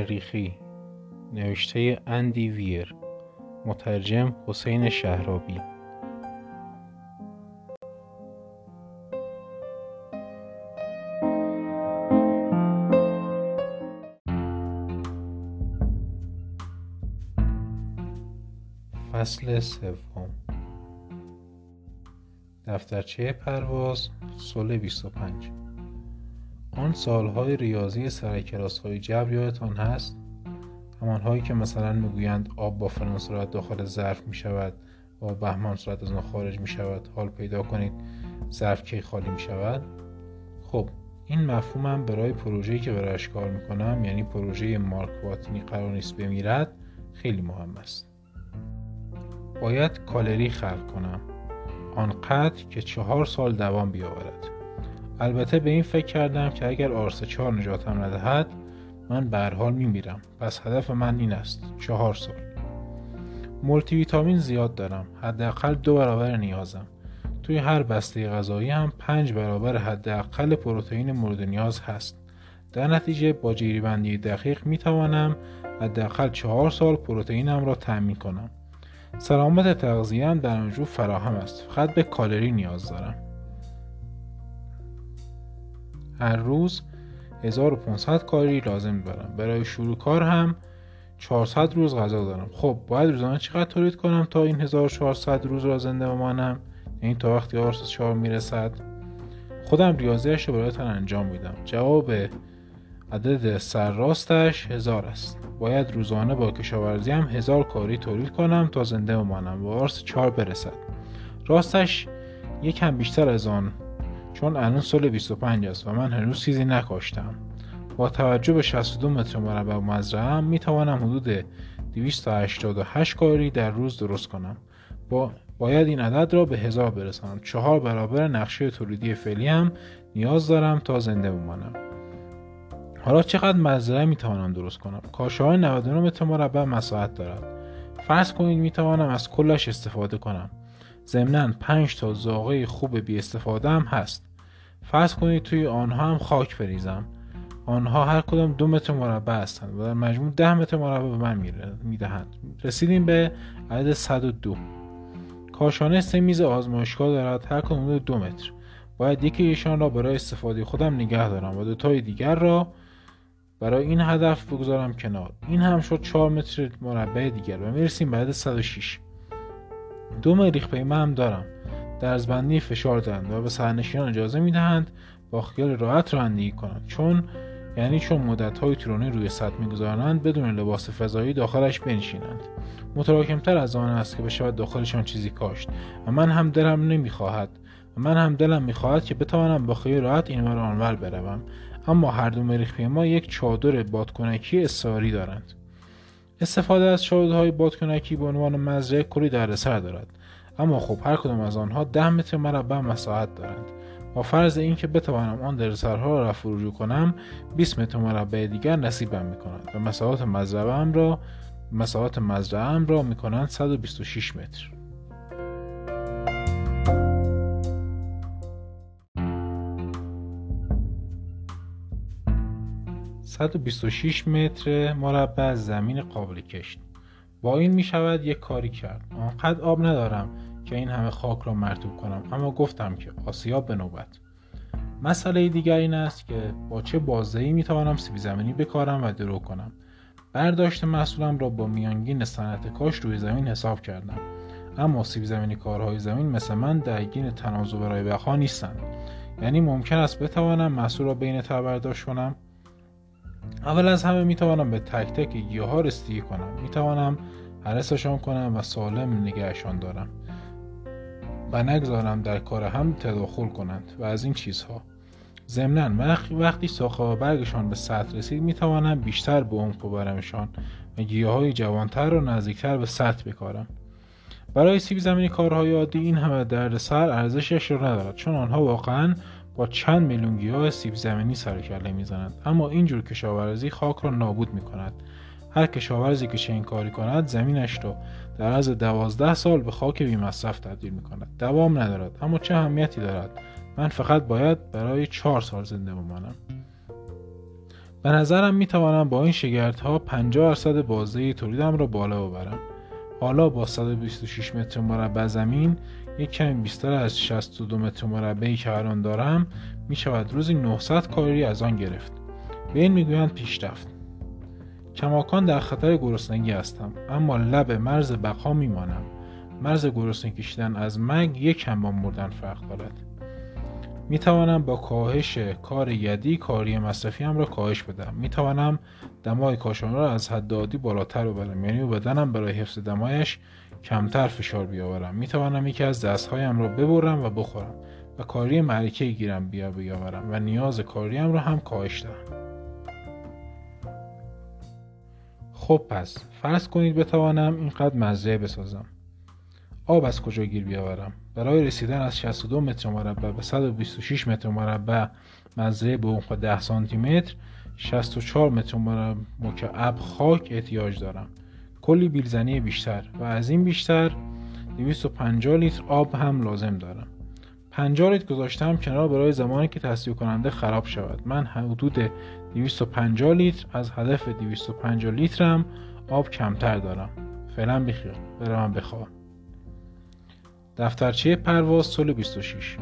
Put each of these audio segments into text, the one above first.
مریخی نوشته اندی ویر مترجم حسین شهرابی. فصل سوم. دفترچه پرواز سال 25 آن سالهای ریاضی سر کلاس های جبر یادتان هست؟ همانهایی که مثلا می‌گویند آب با فلان صورت داخل ظرف می شود و بهمان صورت از آن خارج می شود حال پیدا کنید ظرف کی خالی می شود خب این مفهومم برای پروژه‌ای که برایش کار می‌کنم یعنی پروژه مارک واتنی قرار نیست بمیرد خیلی مهم است. باید کالری خلق کنم. آنقدر که چهار سال دوام بیاورد. البته به این فکر کردم که اگر آرس چهار نجاتم ندهد من به حال میمیرم. پس هدف من این است. چهار سال. مولتی ویتامین زیاد دارم. حداقل دو برابر نیازم. توی هر بسته غذایی هم پنج برابر حداقل پروتئین مورد نیاز هست. در نتیجه با جیریبندی دقیق می توانم حداقل چهار سال پروتئینم را تأمین کنم. سلامت تغذیه در آنجو فراهم است. فقط به کالری نیاز دارم. هر روز 1500 کالری لازم دارم برای شروع کار هم 400 روز غذا دارم. خب باید روزانه چقدر تولید کنم تا این 1400 روز را زنده بمانم؟ این تا وقتی آرس 4 می‌رسد خودم ریاضیش رو برایتان انجام میدم. جواب عدد سرراستش هزار است. باید روزانه با کشاورزی هم هزار کاری تولید کنم تا زنده بمانم و آرس چهار برسد. راستش یکم بیشتر از آن چون الان سال 25 است و من هنوز چیزی نکاشتم. با توجه به 62 متر مربع مزرعه می توانم حدود 288 کاری در روز درست کنم. با باید این عدد را به هزار برسانم. چهار برابر نقشه تولیدی فعلی هم نیاز دارم تا زنده بمانم. حالا چقدر مزرعه می توانم درست کنم؟ کاشه های 99 متر مربع مساحت دارد. فرض کنید می توانم از کلش استفاده کنم. ضمنا 5 تا زاغه خوب بی استفاده هم هست. فرض کنید توی آنها هم خاک بریزم. آنها هر کدام دو متر مربع هستند و در مجموع ده متر مربع به من می‌دهند. رسیدیم به عدد 102 کاشانه سه میز آزمایشگاه دارد. هر کدام دو متر. باید یکی ایشان را برای استفاده خودم نگه دارم و دوتای دیگر را برای این هدف بگذارم کنار. این هم شد 4 متر مربع دیگر و می‌رسیم به عدد 106 دو مریخ پیمه هم دارم. درزبندی فشار دهند و به سرنشینان اجازه می‌دهند با خیال راحت رانندگی کنند. چون یعنی چون مدت های طولانی روی سطح می‌گذارند بدون لباس فضایی داخلش بنشینند. متراکمتر از آن است که بشود داخلشان چیزی کاشت. و من هم دلم نمی‌خواهد و من هم دلم می‌خواهد که بتوانم با خیال راحت اینور آنور بروم. اما هر دو مریخ یک چادر بادکنکی استعاری دارند. استفاده از چادرهای بادکنکی به عنوان مزرعه کلی دردسر دارد. اما خب هر کدام از آنها ده متر مربع مساحت دارند. با فرض اینکه بتوانم آن دردسرها را رجوع کنم 20 متر مربع دیگر نصیبم می و مساحت مزرعه را مساحت مزرعه را می کنند 126 متر. 126 متر مربع زمین قابل کشت. با این می شود یک کاری کرد. آنقدر آب ندارم که این همه خاک را مرتوب کنم. اما گفتم که آسیاب به نوبت. مسئله دیگر این است که با چه بازدهی می توانم سیب زمینی بکارم و درو کنم. برداشت محصولم را با میانگین صنعت کاش روی زمین حساب کردم. اما سیب زمینی کارهای زمین مثل من درگین تنازع برای بخا نیستند. یعنی ممکن است بتوانم محصول را بین تر برداشت کنم اول از همه می‌توانم به تک تک گیاه ها رسیدگی کنم. می‌توانم حرسشان کنم و سالم نگهشان دارم. و نگذارم در کار هم تداخل کنند و از این چیزها. ضمنا وقتی ساخه و برگشان به سطح رسید می‌توانم بیشتر به عمق ببرمشان و گیاه های جوانتر را نزدیکتر به سطح بکارم. برای سیب زمینی کارهای عادی این همه دردسر ارزشش را ندارد. چون آنها واقعا با چند میلیون گیاه سیب زمینی سر کله می‌زنند اما اینجور کشاورزی خاک را نابود می کند هر کشاورزی که چنین کاری کند زمینش را در از دوازده سال به خاک بی مصرف تبدیل می کند دوام ندارد اما چه اهمیتی دارد؟ من فقط باید برای چهار سال زنده بمانم. به نظرم می‌توانم با این شگردها 50 درصد بازده تولیدم را بالا ببرم. حالا با 126 متر مربع زمین یک کمی بیشتر از 62 متر مربعی که الان دارم می شود روزی 900 کالری از آن گرفت. به این می‌گویند پیشرفت. کماکان در خطر گرسنگی هستم اما لب مرز بقا میمانم. مرز گرسنگی کشیدن از مرگ یک کم با مردن فرق دارد. می توانم با کاهش کار یدی کاری مصرفی هم را کاهش بدم می توانم دمای کاشان را از حد عادی بالاتر ببرم یعنی بدنم برای حفظ دمایش کمتر فشار بیاورم. می توانم یکی از دستهایم را ببرم و بخورم و کاری معرکه گیرم بیا بیاورم و نیاز کاریم را هم کاهش دهم. خب پس فرض کنید بتوانم اینقدر مزرعه بسازم. آب از کجا گیر بیاورم؟ برای رسیدن از 62 متر مربع به 126 متر مربع مزرعه به عمق 10 سانتی متر 64 متر مکعب خاک احتیاج دارم. کلی بیلزنی بیشتر و از این بیشتر 250 لیتر آب هم لازم دارم. 50 لیتر گذاشتم کنار برای زمانی که تصدیق کننده خراب شود. من حدود 250 لیتر از هدف 250 لیترم آب کمتر دارم. فعلا بخیر. برم بخوام دفترچه پرواز سال 26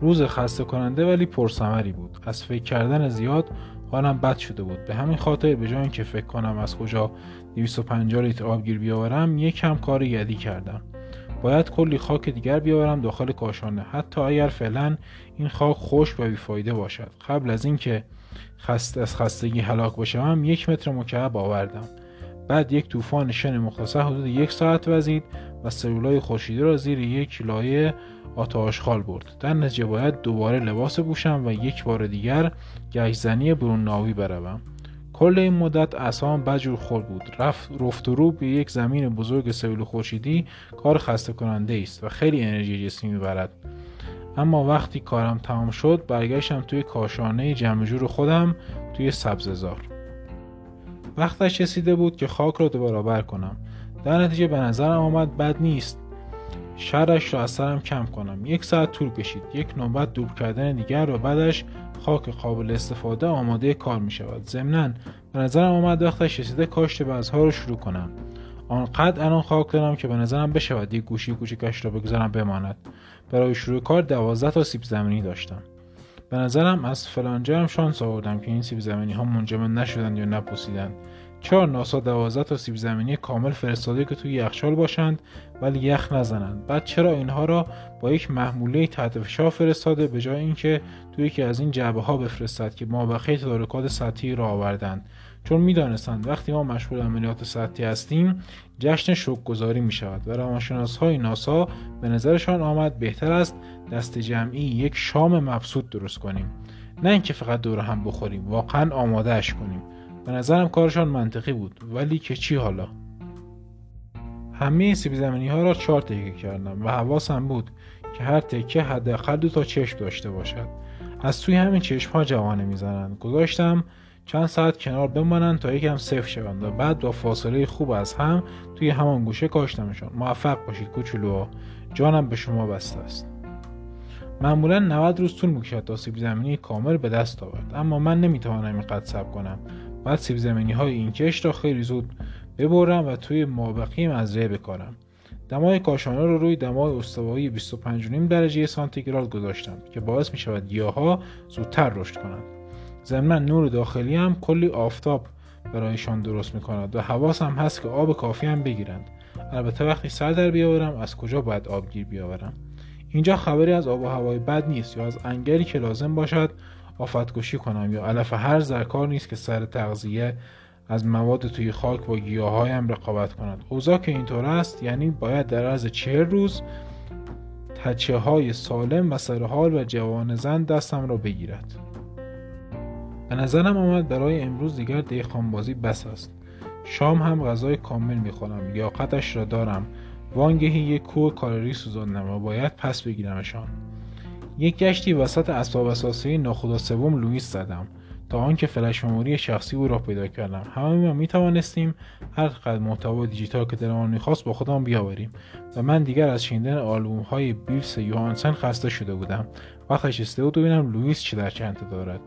روز خسته کننده ولی پرسمری بود. از فکر کردن زیاد حالم بد شده بود. به همین خاطر به جای اینکه فکر کنم از کجا 250 لیتر آب گیر بیاورم کم کار یدی کردم. باید کلی خاک دیگر بیاورم داخل کاشانه. حتی اگر فعلا این خاک خوش و بیفایده باشد. قبل از اینکه خست از خستگی هلاک بشم یک متر مکعب آوردم. بعد یک طوفان شن مختصر حدود یک ساعت وزید. و سلولای خورشیدی را زیر یک لایه آتاشخال برد. در نتیجه باید دوباره لباس بوشم و یک بار دیگر گشتزنی برون ناوی بروم. کل این مدت اعصابم بجور خورد بود. رفت رفت و رو به یک زمین بزرگ سلول خورشیدی کار خسته کننده است و خیلی انرژی جسمی می‌برد. اما وقتی کارم تمام شد برگشتم توی کاشانه جمع خودم توی سبززار وقتش رسیده بود که خاک را دوباره بر کنم. در نتیجه به نظرم آمد بد نیست. شرش را از سرم کم کنم. یک ساعت طول کشید. یک نوبت دور کردن دیگر و بعدش خاک قابل استفاده آماده کار می شود. ضمنا به نظرم آمد وقتش رسیده کاشت بذرها رو شروع کنم. آنقدر الان خاک دارم که به نظرم بشود یک گوشی کوچکش را بگذارم بماند. برای شروع کار دوازده تا سیب زمینی داشتم. به نظرم از فلانجا هم شانس آوردم که این سیب زمینی ها منجمد نشدند یا نپوسیدند چهار ناسا دوازده تا سیب زمینی کامل فرستاده که توی یخچال باشند ولی یخ نزنند. بعد چرا اینها را با یک محموله تحت فشار فرستاده؟ به جای اینکه توی یکی از این جعبه ها بفرستد که مابقی تدارکات سطحی را آوردند. چون می‌دانستند وقتی ما مشغول عملیات سطحی هستیم جشن شکرگزاری می شود و روانشناس های ناسا به نظرشان آمد بهتر است دست جمعی یک شام مبسوط درست کنیم. نه اینکه فقط دور هم بخوریم واقعا آمادهش کنیم. به نظرم کارشان منطقی بود ولی که چی حالا؟ همه سیب زمینی ها را چهار تکه کردم و حواسم بود که هر تکه حداقل دو تا چشم داشته باشد. از توی همین چشم ها جوانه می‌زنند گذاشتم چند ساعت کنار بمانند تا یکم صفر شوند و بعد با فاصله خوب از هم توی همان گوشه کاشتمشان. موفق باشید کوچولوها جانم به شما بسته است. معمولا 90 روز طول می‌کشد تا سیب زمینی کامل به دست آورد اما من نمی‌توانم اینقدر صبر کنم. بعد سیب زمینی های این کش را خیلی زود ببرم و توی مابقی مزرعه بکارم. دمای کاشانه رو روی دمای استوایی 25.5 درجه سانتیگراد گذاشتم که باعث می شود گیاها زودتر رشد کنند. ضمنا نور داخلی هم کلی آفتاب برایشان درست می کند و حواسم هست که آب کافی هم بگیرند. البته وقتی سر در بیاورم از کجا باید آبگیر بیاورم؟ اینجا خبری از آب و هوای بد نیست یا از انگلی که لازم باشد آفتگوشی کنم. یا علف هر زرکار نیست که سر تغذیه از مواد توی خاک با گیاهایم رقابت کند. اوضاع که اینطور است یعنی باید در عرض چهر روز تچه های سالم و سرحال و جوان زن دستم را بگیرد. به نظرم آمد برای امروز دیگر دیخانبازی بس است. شام هم غذای کامل می‌خورم. لیاقتش را دارم. وانگهی یک کوه کالری سوزاندم و باید پس بگیرمشان. یک گشتی وسط اسباب اساسی ناخدا سوم لوئیس زدم. تا آنکه فلش مموری شخصی او را پیدا کردم. همه ما می توانستیم هر قدر محتوا دیجیتال که دلمان می‌خواست با خودم بیاوریم. و من دیگر از شنیدن آلبوم های بیلس یوهانسن خسته شده بودم. وقتش رسیده بود ببینم لوئیس چه در چنته دارد.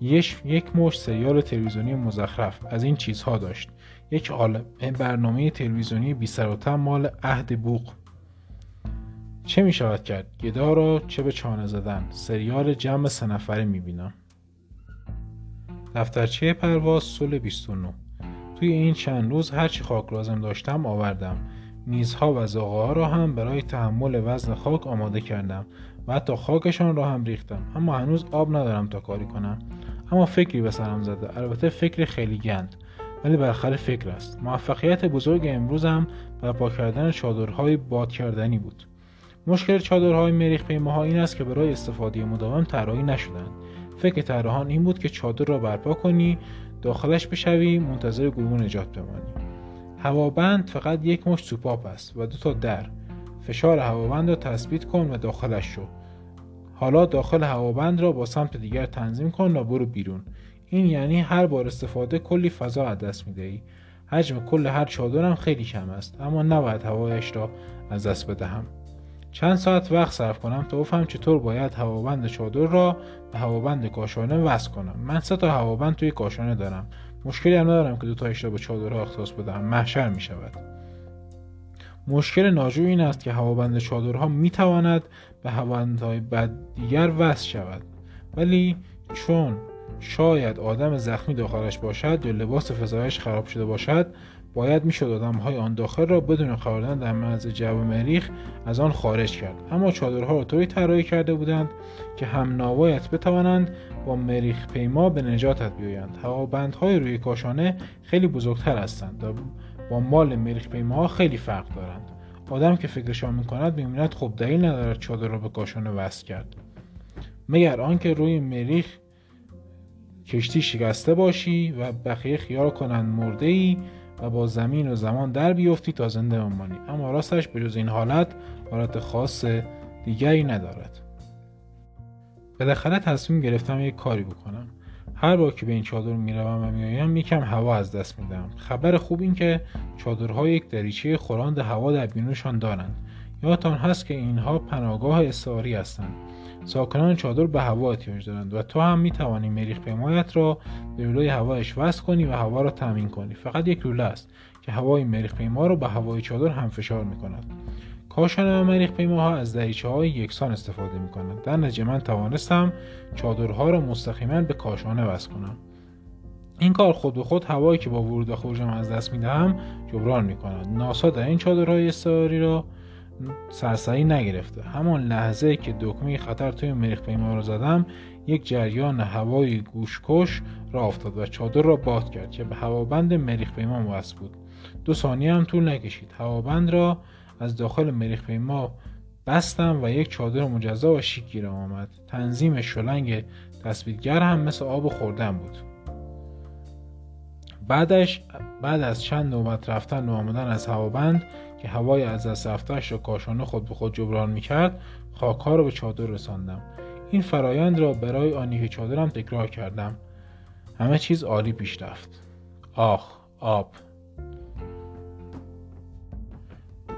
یک مش سریال تلویزیونی مزخرف. از این چیزها داشت. یک برنامه تلویزیونی بی سر مال عهد بوق. چه می شود کرد؟ گدا را چه به چانه زدن؟ سریال جمع سه نفره می بینم. دفترچه پرواز سال 29 توی این چند روز هرچی خاک لازم داشتم آوردم. میزها و زاغه را هم برای تحمل وزن خاک آماده کردم و حتی خاکشان را هم ریختم. اما هنوز آب ندارم تا کاری کنم. اما فکری به سرم زده. البته فکر خیلی گند. ولی بالاخره فکر است. موفقیت بزرگ امروزم برپا کردن چادرهای باد کردنی بود. مشکل چادرهای مریخ پیماها این است که برای استفاده مداوم طراحی نشدند فکر طراحان این بود که چادر را برپا کنی داخلش بشوی منتظر گروه نجات بمانی. هوابند فقط یک مشت سوپاپ است و دو تا در. فشار هوابند را تثبیت کن و داخلش شو. حالا داخل هوابند را با سمت دیگر تنظیم کن و برو بیرون. این یعنی هر بار استفاده کلی فضا از دست می‌دهی. حجم کل هر چادرم خیلی کم است اما نباید هوایش را از دست بدهم. چند ساعت وقت صرف کنم تا بفهم چطور باید هوابند چادر را به هوابند کاشانه وصل کنم. من سه تا هوابند توی کاشانه دارم. مشکلی هم ندارم که دو تایش را به چادرها اختصاص بدهم. محشر می شود. مشکل ناجو این است که هوابند چادرها می تواند به هوابندهای بعد دیگر وصل شود. ولی چون شاید آدم زخمی داخلش باشد یا لباس فضایش خراب شده باشد باید می‌شد آدم های آن داخل را بدون قرار در مرز جو مریخ از آن خارج کرد. اما چادرها را طوری طراحی کرده بودند که هم نوایت بتوانند با مریخ پیما به نجاتت بیایند. هوابندهای روی کاشانه خیلی بزرگتر هستند و با مال مریخ پیماها خیلی فرق دارند. آدم که فکرشان می‌کند می‌بیند خب دلیل ندارد چادر را به کاشانه وصل کرد. مگر آنکه روی مریخ کشتی شکسته باشی و بقیه خیال کنند مرده ای و با زمین و زمان در بیفتی تا زنده بمانی اما راستش به جز این حالت حالت خاص دیگری ندارد. بالاخره تصمیم گرفتم یک کاری بکنم. هر بار که به این چادر می‌روم و میآیم یکم هوا از دست میدم. خبر خوب این که چادرها یک دریچه خوراند هوا در بینوشان دارند. یادتان هست که اینها پناهگاه استعاری هستند. ساکنان چادر به هوا احتیاج دارند و تو هم می توانی مریخ پیمایت را به لوله هوایش وصل کنی و هوا را تامین کنی. فقط یک لوله است که هوای مریخ پیما را به هوای چادر هم فشار می کند کاشان و مریخ پیماها از دریچه های یکسان استفاده می کنند در نتیجه من توانستم چادرها را مستقیما به کاشانه وصل کنم. این کار خود به خود هوایی که با ورود و خروجم از دست می دهم جبران می کند ناسا در این چادرهای استعاری را سرسری نگرفته. همان لحظه که دکمه خطر توی مریخ پیما رو زدم یک جریان هوای گوشکش را افتاد و چادر را باد کرد که به هوابند مریخ پیما وصل بود. دو ثانیه هم طول نکشید. هوابند را از داخل مریخ پیما بستم و یک چادر مجزا و شیک گیرم آمد. تنظیم شلنگ تصویرگر هم مثل آب خوردن بود. بعدش بعد از چند نوبت رفتن و آمدن از هوابند که هوای از دست رفتهش را کاشانه خود به خود جبران می‌کرد خاکها را به چادر رساندم. این فرایند را برای آنیه چادرم تکرار کردم. همه چیز عالی پیش رفت. آخ آب.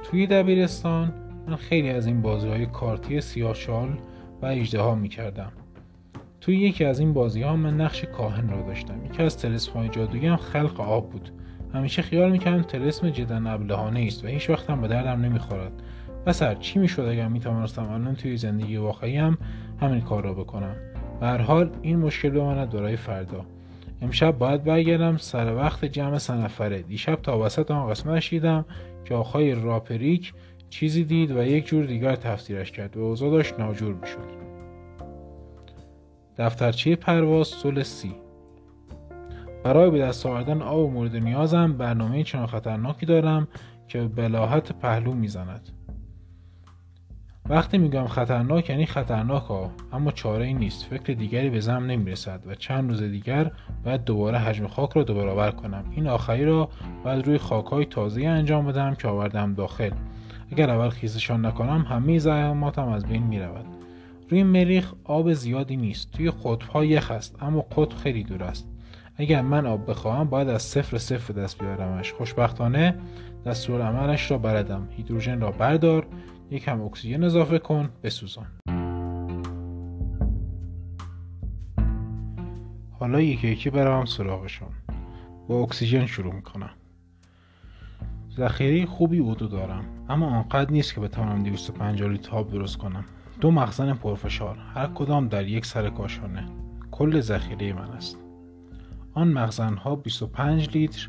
توی دبیرستان من خیلی از این بازی های کارتی سیاهشال و اجده ها می کردم. توی یکی از این بازی ها من نقش کاهن را داشتم. یکی از تلسم های جادویی هم خلق آب بود. همیشه خیال می‌کردم تلسم جدا ابلهانه است و هیچ وقت هم به دردم نمی‌خورد. سر چی می‌شد اگر می‌توانستم الان توی زندگی واقعی هم همین کار را بکنم؟ به هر حال این مشکل بماند برای فردا. امشب باید برگردم سر وقت جمع سنفره دیشب تا وسط آن قسمتش دیدم که آقای راپریک چیزی دید و یک جور دیگر تفسیرش کرد. و اوضاع داشت ناجور می‌شد. دفترچه پرواز سل سی. برای به دست آوردن آب مورد نیازم برنامه چنان خطرناکی دارم که بلاحت پهلو می‌زند. وقتی میگم خطرناک یعنی خطرناک ها اما چاره ای نیست. فکر دیگری به زم نمی‌رسد و چند روز دیگر باید دوباره حجم خاک را دو برابر کنم. این آخری را باید روی خاک های تازه انجام بدم که آوردم داخل. اگر اول خیزشان نکنم همه زحماتم از بین می‌رود. روی مریخ آب زیادی نیست. توی قطب یخ است اما قطب خیلی دور است. اگر من آب بخواهم باید از صفر صفر دست بیارمش. خوشبختانه دستور عملش را بردم. هیدروژن را بردار یکم اکسیژن اضافه کن بسوزان. حالا یکی یکی بروم سراغشون با اکسیژن شروع می‌کنم. ذخیره خوبی اودو دارم اما آنقدر نیست که بتوانم 250 لیتر آب درست کنم. دو مخزن پرفشار هر کدام در یک سر کاشانه. کل ذخیره من است. آن مخزن ها 25 لیتر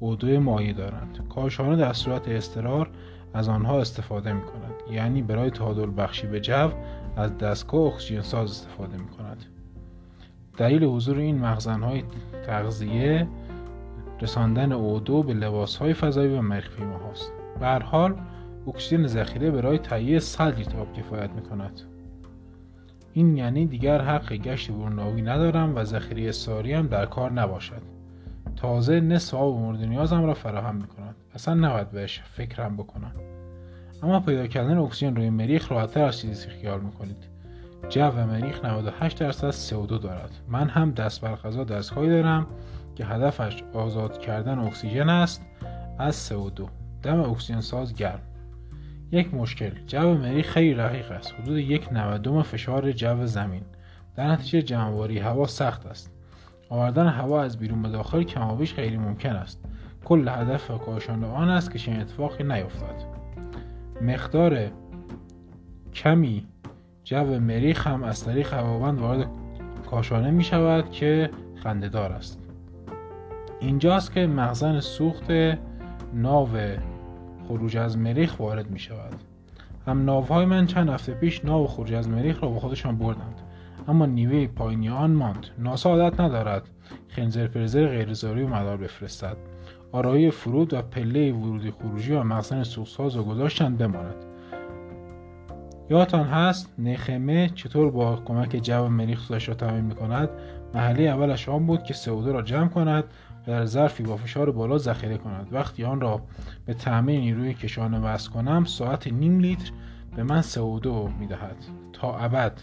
اودو مایع دارند. کاشانه در صورت استرار از آنها استفاده می کند یعنی برای تعادل بخشی به جو از دستگاه اکسیژن ساز استفاده می کند دلیل حضور این مخزن های تغذیه رساندن اودو به لباس های فضایی و مریخ هاست به هر حال اکسیژن ذخیره برای تهیه 100 لیتر آب کفایت می کند این یعنی دیگر حق گشت بروناوی ندارم و ذخیره ساری هم در کار نباشد. تازه نصف آب مورد نیازم را فراهم می کند اصلا نباید بهش فکرم بکنم. اما پیدا کردن اکسیژن روی مریخ راحتتر از چیزی که خیال می‌کنید. جو مریخ 98 درصد CO2 دارد. من هم دست بر غذا دستگاهی دارم که هدفش آزاد کردن اکسیژن است از CO2 دم اکسیژن ساز گرم. یک مشکل. جو مریخ خیلی رقیق است. حدود یک نودم فشار جو زمین. در نتیجه جمعواری هوا سخت است. آوردن هوا از بیرون به داخل کمابیش خیلی ممکن است. کل هدف کاشانه آن است که چنین اتفاقی نیفتد مقدار کمی جو مریخ هم از طریق هواوند وارد کاشانه می شود که خندهدار است. اینجاست که مخزن سوخت ناو خروج از مریخ وارد می شود هم ناوهای من چند هفته پیش ناو خروج از مریخ را با خودشان بردند. اما نیوه پایینی آن ماند. ناسا عادت ندارد خنزر پرزر غیرزاری و مدار بفرستد. آرایی فرود و پله ورودی خروجی و مخزن سوختساز و گذاشتند بماند. یادتان هست نخمه چطور با کمک جو مریخ خودش را تعمین می کند محله اولش آن بود که سعوده را جمع کند. در ظرفی با فشار بالا ذخیره کند وقتی آن را به تعمین نیروی کشانه وصل کنم ساعت نیم لیتر به من CO2 می‌دهد. تا ابد.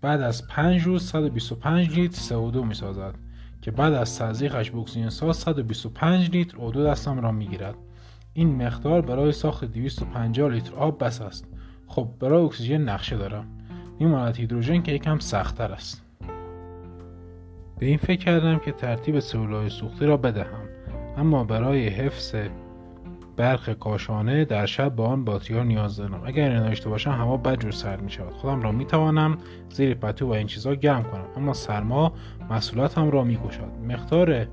بعد از 5 روز 125 لیتر CO2 می سازد که بعد از تزریقش به اکسیژن ساز 125 لیتر او دستم را می‌گیرد. این مقدار برای ساخت 250 لیتر آب بس است. خب برای اکسیژن نقشه دارم. میماند هیدروژن که یکم سختتر است. به این فکر کردم که ترتیب سلولهای سوختی را بدهم. اما برای حفظ برق کاشانه در شب با آن باتری ها نیاز دارم. اگر این داشته باشم هوا بدجور سرد می شود. خودم را می توانم زیر پتو و این چیزها گرم کنم. اما سرما مسئولیتم را می کشد. مقدار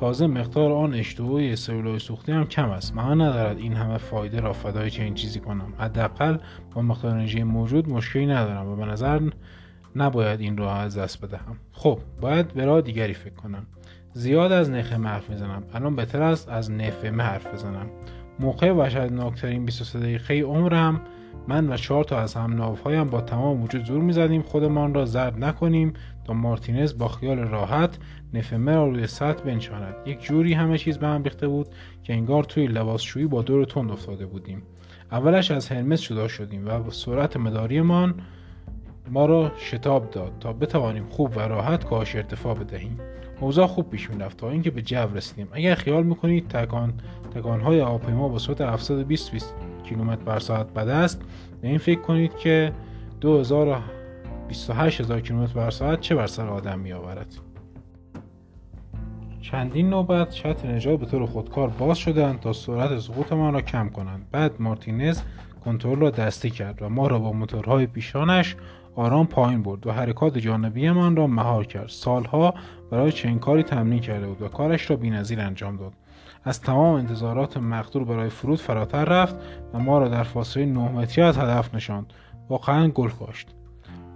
تازه مقدار آن اشتهای سلولای سوختی هم کم است. معنا ندارد این همه فایده را فدای چنین چیزی کنم. حداقل با مقدار انرژی موجود مشکلی ندارم و به نظر نباید این را از دست بدهم. خب باید به راه دیگری فکر کنم. زیاد از نخمه حرف می‌زنم. الان بهتر است از نفمه حرف بزنم. موقع وحشتناکترین 23 دقیقه عمرم من و چهار تا از هم ناوهایم با تمام وجود زور می‌زدیم. خودمان را زرد نکنیم تا مارتینز با خیال راحت نفمه را روی سطح بنشاند. یک جوری همه چیز به هم ریخته بود که انگار توی لباسشویی با دور تند افتاده بودیم. اولش از هرمس جدا شدیم و با سرعت مداریمان ما را شتاب داد تا بتوانیم خوب و راحت کاهش ارتفاع بدهیم. اوضاع خوب پیش می‌رفت تا اینکه به جو رسیدیم. اگر خیال می‌کنید تکان تکانهای هواپیما با سرعت 720 کیلومتر بر ساعت بد است به این فکر کنید که 2028 هزار کیلومتر بر ساعت چه بر سر آدم می آورد چندین نوبت شط نجات به طور خودکار باز شدند تا سرعت سقوطمان را کم کنند. بعد مارتینز کنترل را دستی کرد و ما را با موتورهای پیشانش آرام پایین برد و حرکات جانبیمان را مهار کرد. سالها برای چنین کاری تمرین کرده بود و کارش را بینظیر انجام داد. از تمام انتظارات مقدور برای فرود فراتر رفت و ما را در فاصله 9 متری از هدف نشاند. واقعا گل کاشت.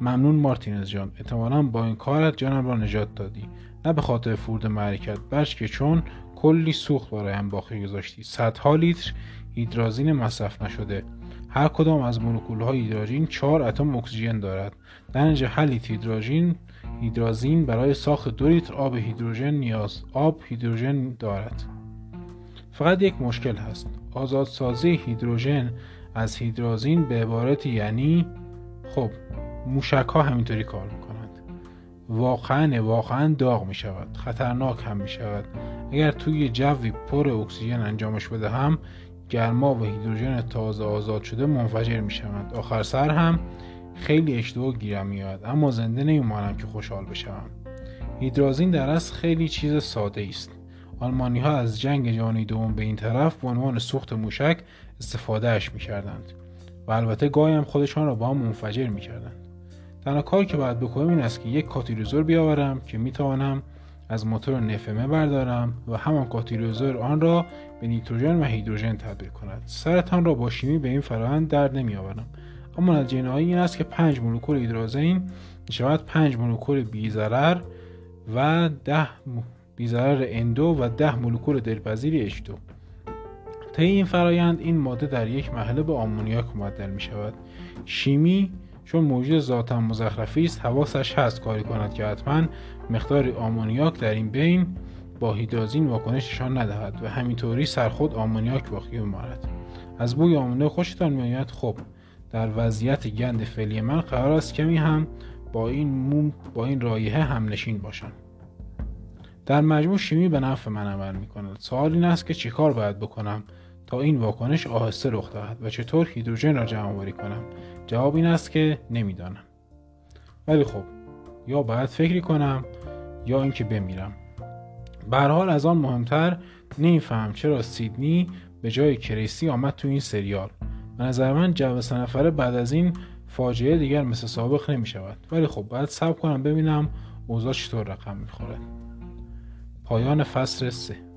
ممنون مارتینز جان. احتمالا با این کارت جانم را نجات دادی. نه به خاطر فرود معرکت بلکه چون کلی سوخت برایم باقی گذاشتی. صدها لیتر هیدرازین مصرف نشده. هر کدام از مولکول های هیدروژن 4 اتم اکسیژن دارد. در نتیجه لیتر هیدروژن هیدرازین برای ساخت دو لیتر آب هیدروژن نیاز آب هیدروژن دارد. فقط یک مشکل هست. آزادسازی هیدروژن از هیدرازین به عبارت یعنی خب موشک ها همینطوری کار می‌کنند. واقعا واقعا داغ می شود خطرناک هم می شود اگر توی جوی پر اکسیژن انجامش بدهم گرما و هیدروژن تازه آزاد شده منفجر می شوند آخر سر هم خیلی اشتباه گیرم میاد اما زنده نمیمانم که خوشحال بشوم. هیدرازین در اصل خیلی چیز ساده است آلمانی ها از جنگ جهانی دوم به این طرف به عنوان سوخت موشک می کردند و البته گاهی خودشان را با هم منفجر می کردند تنها کاری که باید بکنم این است که یک کاتیلیزور بیاورم که می توانم از موتور نفمه بردارم و همان کاتیلیزور آن را به نیتروژن و هیدروژن تبدیل کند. سرتان را با شیمی به این فرآیند درد نمیآورم. اما نتیجه این است که 5 مولکول هیدروژن می‌شود 5 مولکول بیزرر و 10 بیزرر اندو و 10 مولکول دلپذیر اچ طی این فرایند این ماده در یک مرحله به آمونیاک مبدل می شود شیمی چون موجود ذاتا مزخرفی است حواسش هست کاری کند که حتما مقدار آمونیاک در این بین با هیدرازین واکنششان ندهد و همینطوری سرخود آمونیاک باقی بماند از بوی آمونیاک خوشتان میآید. خب در وضعیت گند فعلی من قرار است کمی هم با این موم با این رایحه هم نشین باشم. در مجموع شیمی به نفع من عمل می کند سوال این است که چیکار باید بکنم تا این واکنش آهسته رخ دهد و چطور هیدروژن را جمع آوری کنم؟ جواب این است که نمی‌دانم. ولی خب یا باید فکری کنم یا اینکه بمیرم. به حال از آن مهمتر نمیفهم چرا سیدنی به جای کریسی آمد تو این سریال. به نظر من جو سه نفره بعد از این فاجعه دیگر مثل سابق نمی شود ولی خب باید صبر کنم ببینم اوضاع چطور رقم می‌خوره. پایان فصل سه.